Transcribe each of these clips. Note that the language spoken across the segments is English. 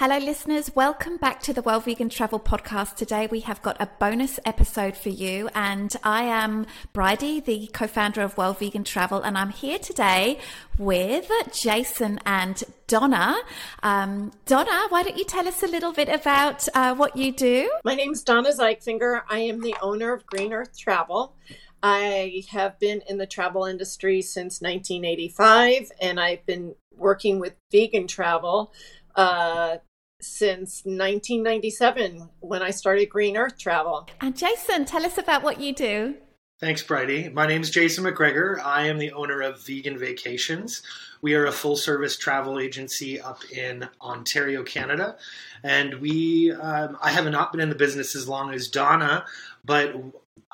Hello, listeners. Welcome back to the Well Vegan Travel Podcast. Today we have got a bonus episode for you, and I am Bridie, the co founder of Well Vegan Travel, and I'm here today with Jason and Donna. Um, Donna, why don't you tell us a little bit about uh, what you do? My name is Donna Zeigfinger. I am the owner of Green Earth Travel. I have been in the travel industry since 1985, and I've been working with vegan travel uh, since 1997 when I started Green Earth Travel. And Jason, tell us about what you do. Thanks, Bridie. My name is Jason MacGregor. I am the owner of Vegan Vacations. We are a full service travel agency up in Ontario, Canada. And we, um, I have not been in the business as long as Donna, but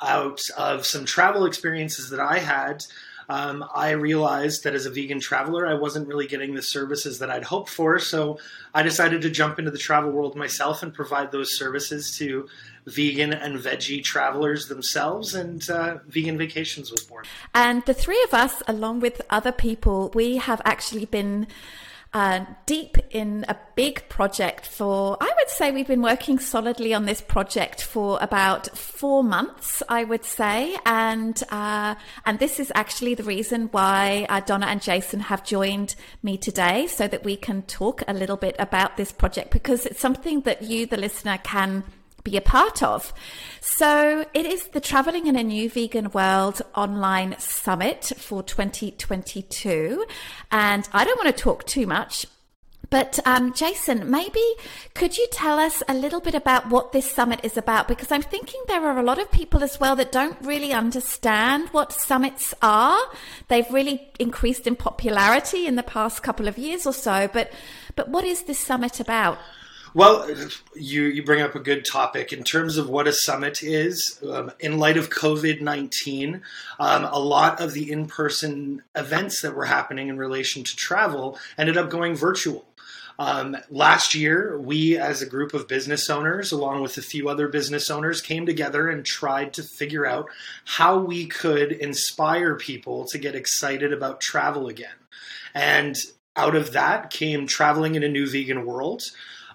out of some travel experiences that I had, um, I realized that as a vegan traveler, I wasn't really getting the services that I'd hoped for. So I decided to jump into the travel world myself and provide those services to vegan and veggie travelers themselves. And uh, Vegan Vacations was born. And the three of us, along with other people, we have actually been uh, deep in a big project for, I would say we've been working solidly on this project for about four months, I would say. And, uh, and this is actually the reason why uh, Donna and Jason have joined me today so that we can talk a little bit about this project because it's something that you, the listener, can be a part of. So it is the Traveling in a New Vegan World online summit for 2022. And I don't want to talk too much. But um, Jason, maybe could you tell us a little bit about what this summit is about? Because I'm thinking there are a lot of people as well that don't really understand what summits are. They've really increased in popularity in the past couple of years or so. But but what is this summit about? Well, you, you bring up a good topic in terms of what a summit is. Um, in light of COVID 19, um, a lot of the in person events that were happening in relation to travel ended up going virtual. Um, last year, we as a group of business owners, along with a few other business owners, came together and tried to figure out how we could inspire people to get excited about travel again. And out of that came traveling in a new vegan world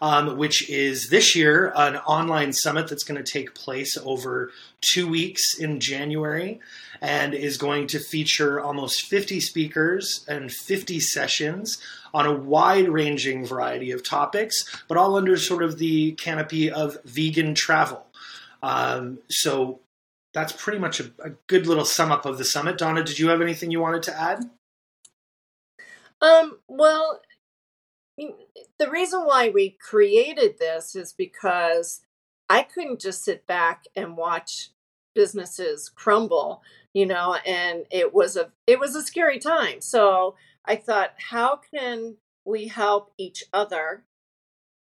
um, which is this year an online summit that's going to take place over two weeks in January and is going to feature almost 50 speakers and 50 sessions on a wide ranging variety of topics, but all under sort of the canopy of vegan travel. Um, so that's pretty much a, a, good little sum up of the summit. Donna, did you have anything you wanted to add? Um, well, the reason why we created this is because I couldn't just sit back and watch businesses crumble, you know, and it was a it was a scary time. So I thought, how can we help each other,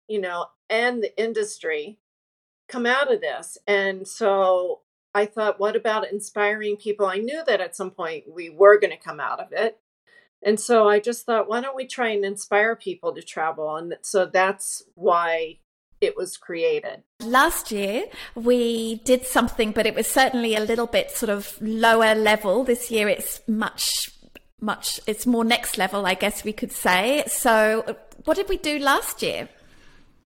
you know, and the industry come out of this? And so I thought, what about inspiring people? I knew that at some point we were going to come out of it. And so I just thought, why don't we try and inspire people to travel? And so that's why it was created. Last year, we did something, but it was certainly a little bit sort of lower level. This year, it's much, much, it's more next level, I guess we could say. So, what did we do last year?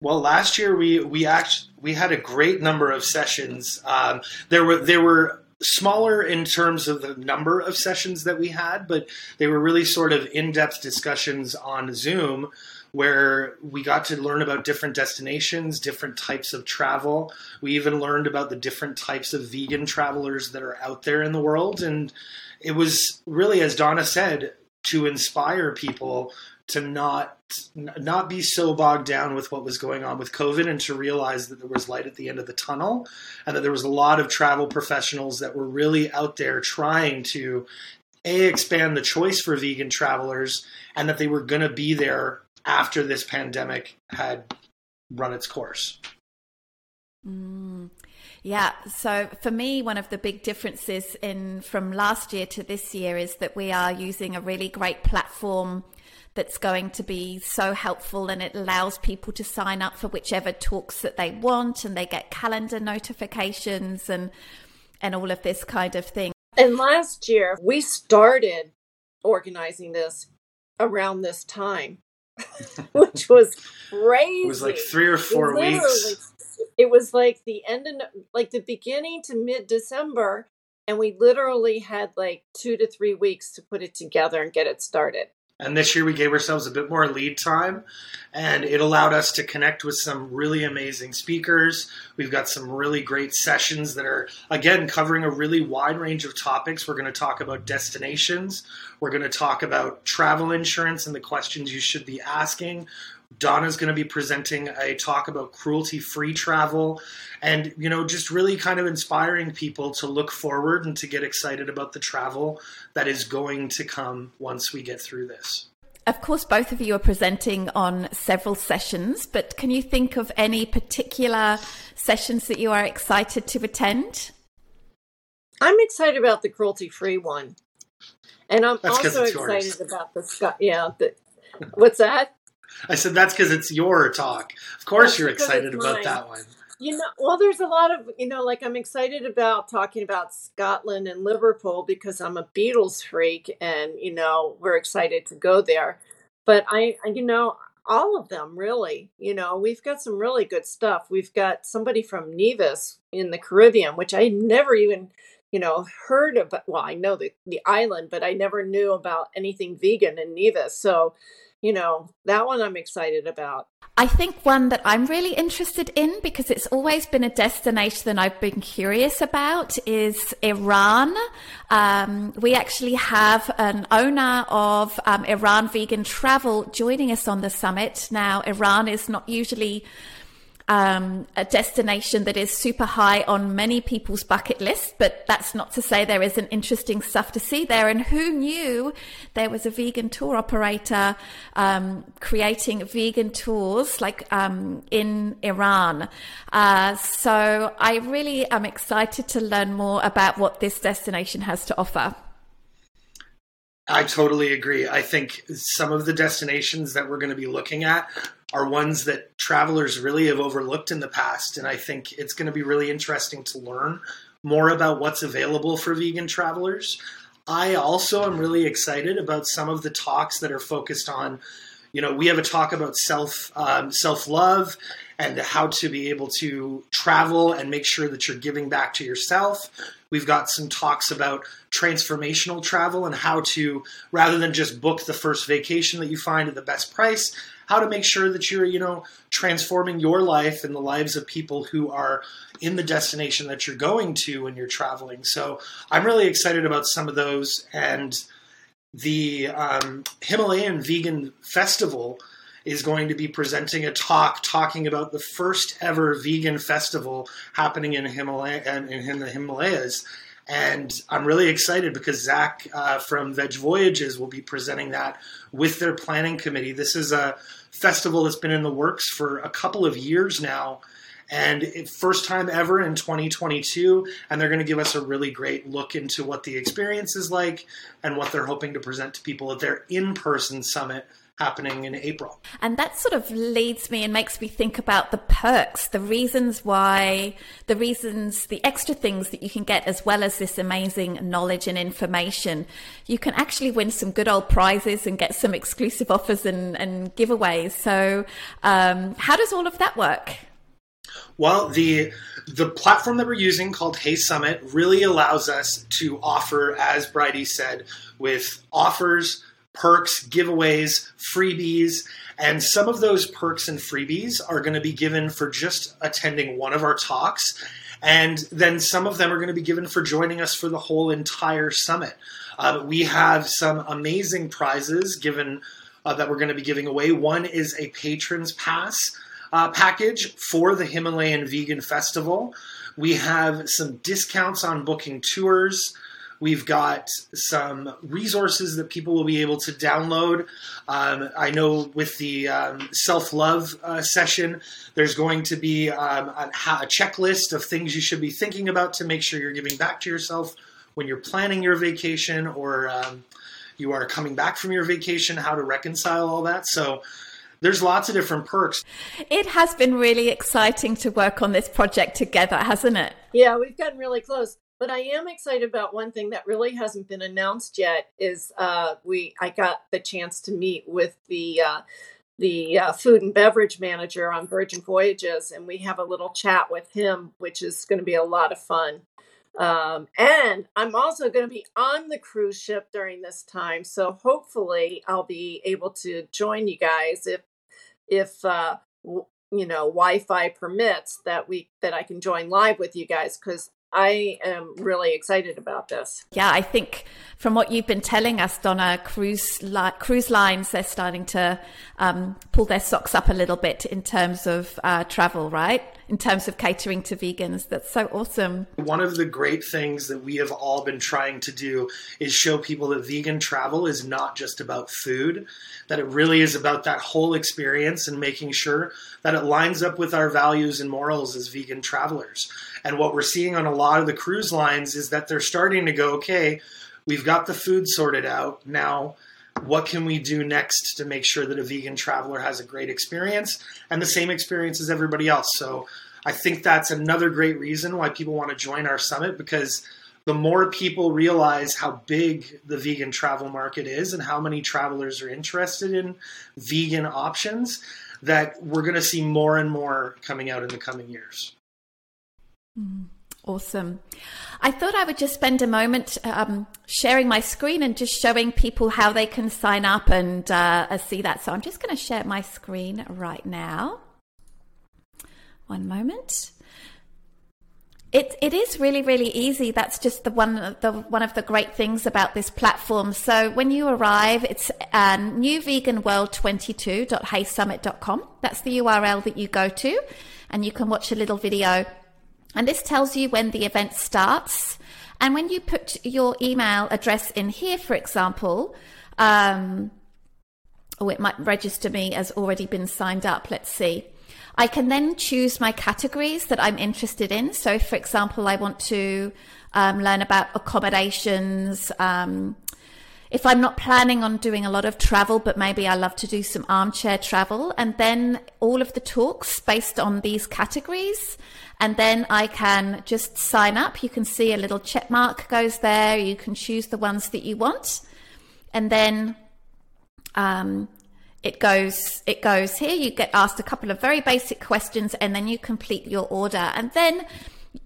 Well, last year we we actually we had a great number of sessions. Um, there were there were smaller in terms of the number of sessions that we had, but they were really sort of in depth discussions on Zoom where we got to learn about different destinations, different types of travel. We even learned about the different types of vegan travelers that are out there in the world. And it was really, as Donna said, to inspire people to not not be so bogged down with what was going on with COVID and to realize that there was light at the end of the tunnel and that there was a lot of travel professionals that were really out there trying to a expand the choice for vegan travelers and that they were going to be there after this pandemic had run its course. Mm. Yeah. So for me, one of the big differences in from last year to this year is that we are using a really great platform that's going to be so helpful and it allows people to sign up for whichever talks that they want and they get calendar notifications and and all of this kind of thing. And last year we started organizing this around this time. which was crazy. It was like three or four weeks. It was like the end of like the beginning to mid December, and we literally had like two to three weeks to put it together and get it started. And this year we gave ourselves a bit more lead time and it allowed us to connect with some really amazing speakers. We've got some really great sessions that are, again, covering a really wide range of topics. We're going to talk about destinations. We're going to talk about travel insurance and the questions you should be asking. Donna's going to be presenting a talk about cruelty free travel and, you know, just really kind of inspiring people to look forward and to get excited about the travel that is going to come once we get through this. Of course, both of you are presenting on several sessions, but can you think of any particular sessions that you are excited to attend? I'm excited about the cruelty free one. And I'm That's also excited yours. about the Scott. Yeah. The, what's that? I said that's because it's your talk. Of course, That's you're excited about that one. You know, well, there's a lot of you know, like I'm excited about talking about Scotland and Liverpool because I'm a Beatles freak, and you know, we're excited to go there. But I, you know, all of them really. You know, we've got some really good stuff. We've got somebody from Nevis in the Caribbean, which I never even you know, heard of. Well, I know the the island, but I never knew about anything vegan in Nevis. So, you know, that one I'm excited about. I think one that I'm really interested in because it's always been a destination that I've been curious about is Iran. Um, we actually have an owner of um, Iran Vegan Travel joining us on the summit. Now, Iran is not usually um, a destination that is super high on many people's bucket list, but that's not to say there isn't interesting stuff to see there. And who knew there was a vegan tour operator um, creating vegan tours like um, in Iran? Uh, so I really am excited to learn more about what this destination has to offer. I totally agree. I think some of the destinations that we're going to be looking at are ones that travelers really have overlooked in the past. And I think it's going to be really interesting to learn more about what's available for vegan travelers. I also am really excited about some of the talks that are focused on, you know, we have a talk about self um, self love and how to be able to travel and make sure that you're giving back to yourself. We've got some talks about transformational travel and how to, rather than just book the first vacation that you find at the best price, how to make sure that you're, you know, transforming your life and the lives of people who are in the destination that you're going to when you're traveling. So I'm really excited about some of those. And the um, Himalayan Vegan Festival is going to be presenting a talk talking about the first ever vegan festival happening in Himalaya in the Himalayas. And I'm really excited because Zach uh, from Veg Voyages will be presenting that with their planning committee. This is a festival that's been in the works for a couple of years now. And first time ever in 2022. And they're going to give us a really great look into what the experience is like and what they're hoping to present to people at their in person summit happening in April. And that sort of leads me and makes me think about the perks, the reasons why, the reasons, the extra things that you can get as well as this amazing knowledge and information. You can actually win some good old prizes and get some exclusive offers and, and giveaways. So, um, how does all of that work? Well, the the platform that we're using called Hey Summit really allows us to offer, as Bridie said, with offers perks, giveaways, freebies, and some of those perks and freebies are going to be given for just attending one of our talks. And then some of them are going to be given for joining us for the whole entire summit. Uh, we have some amazing prizes given uh, that we're going to be giving away. One is a patrons pass uh, package for the Himalayan Vegan Festival. We have some discounts on booking tours. We've got some resources that people will be able to download. Um, I know with the um, self love uh, session, there's going to be um, a, a, checklist of things you should be thinking about to make sure you're giving back to yourself when you're planning your vacation or um, you are coming back from your vacation, how to reconcile all that. So, there's lots of different perks. It has been really exciting to work on this project together, hasn't it? Yeah, we've gotten really close. But I am excited about one thing that really hasn't been announced yet. Is uh, we I got the chance to meet with the uh, the uh, food and beverage manager on Virgin Voyages, and we have a little chat with him, which is going to be a lot of fun. Um, and I'm also going to be on the cruise ship during this time, so hopefully I'll be able to join you guys if if uh, w- you know Wi-Fi permits that we that I can join live with you guys because I am really excited about this. Yeah, I think from what you've been telling us, Donna, cruise li- cruise lines they're starting to um, pull their socks up a little bit in terms of uh, travel, right? In terms of catering to vegans. That's so awesome. One of the great things that we have all been trying to do is show people that vegan travel is not just about food, that it really is about that whole experience and making sure that it lines up with our values and morals as vegan travelers. And what we're seeing on a lot of the cruise lines is that they're starting to go, okay, we've got the food sorted out. Now, what can we do next to make sure that a vegan traveler has a great experience and the same experience as everybody else? So I think that's another great reason why people want to join our summit because the more people realize how big the vegan travel market is and how many travelers are interested in vegan options, that we're going to see more and more coming out in the coming years. Mm, awesome. I thought I would just spend a moment um, sharing my screen and just showing people how they can sign up and uh, see that. So I'm just going to share my screen right now. One moment. It it is really really easy. That's just the one the one of the great things about this platform. So when you arrive, it's uh, newveganworld22.heysummit.com. That's the URL that you go to, and you can watch a little video and this tells you when the event starts. And when you put your email address in here, for example, um, oh, it might register me as already been signed up. Let's see. I can then choose my categories that I'm interested in. So, for example, I want to um, learn about accommodations. Um, if I'm not planning on doing a lot of travel, but maybe I love to do some armchair travel, and then all of the talks based on these categories and then I can just sign up. You can see a little check mark goes there. You can choose the ones that you want, and then um, it goes it goes here. You get asked a couple of very basic questions, and then you complete your order, and then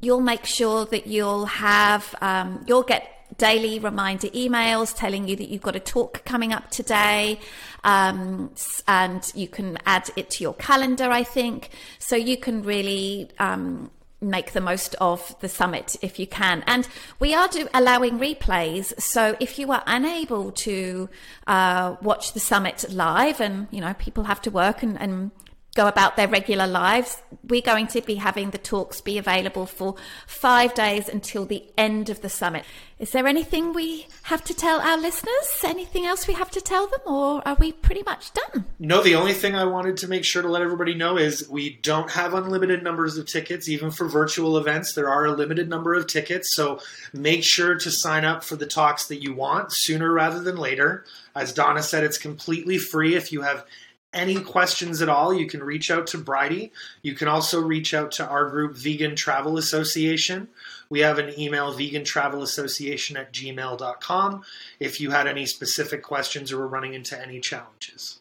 you'll make sure that you'll have um, you'll get daily reminder emails telling you that you've got a talk coming up today. Um, and you can add it to your calendar, I think. So you can really um, make the most of the summit if you can. And we are do, allowing replays. So if you are unable to uh, watch the summit live, and you know people have to work and, and go about their regular lives. We're going to be having the talks be available for five days until the end of the summit. Is there anything we have to tell our listeners? Anything else we have to tell them, or are we pretty much done? No, the only thing I wanted to make sure to let everybody know is we don't have unlimited numbers of tickets, even for virtual events. There are a limited number of tickets, so make sure to sign up for the talks that you want sooner rather than later. As Donna said, it's completely free if you have any questions at all, you can reach out to Bridie. You can also reach out to our group, Vegan Travel Association. We have an email, vegantravelassociation at gmail.com, if you had any specific questions or were running into any challenges.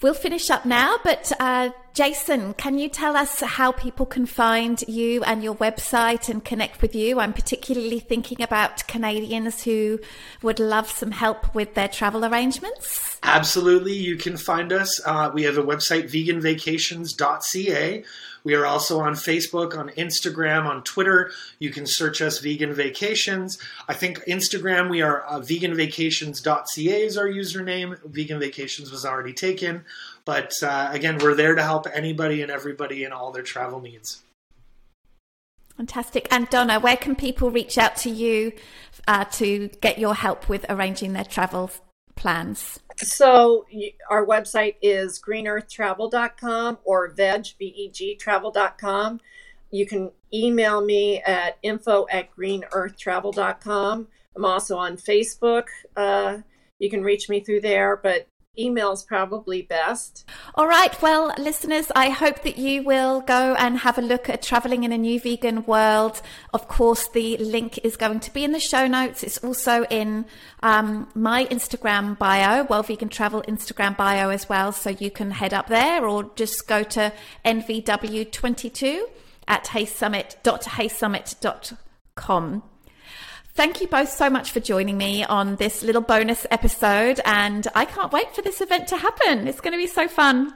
We'll finish up now, but uh, Jason, can you tell us how people can find you and your website and connect with you? I'm particularly thinking about Canadians who would love some help with their travel arrangements. Absolutely. You can find us. Uh, we have a website, veganvacations.ca. We are also on Facebook, on Instagram, on Twitter. You can search us Vegan Vacations. I think Instagram, we are uh, veganvacations.ca is our username. Vegan Vacations was already taken. But uh, again, we're there to help anybody and everybody in all their travel needs. Fantastic. And Donna, where can people reach out to you uh, to get your help with arranging their travel plans? So our website is greenearthtravel.com or veg, V-E-G, travel.com. You can email me at info at greenearthtravel.com. I'm also on Facebook. Uh, you can reach me through there, but email is probably best. All right. Well, listeners, I hope that you will go and have a look at Traveling in a New Vegan World. Of course, the link is going to be in the show notes. It's also in um, my Instagram bio, Well Vegan Travel Instagram bio as well. So you can head up there or just go to NVW22 at heysummit.heysummit.com. Thank you both so much for joining me on this little bonus episode, and I can't wait for this event to happen. It's going to be so fun.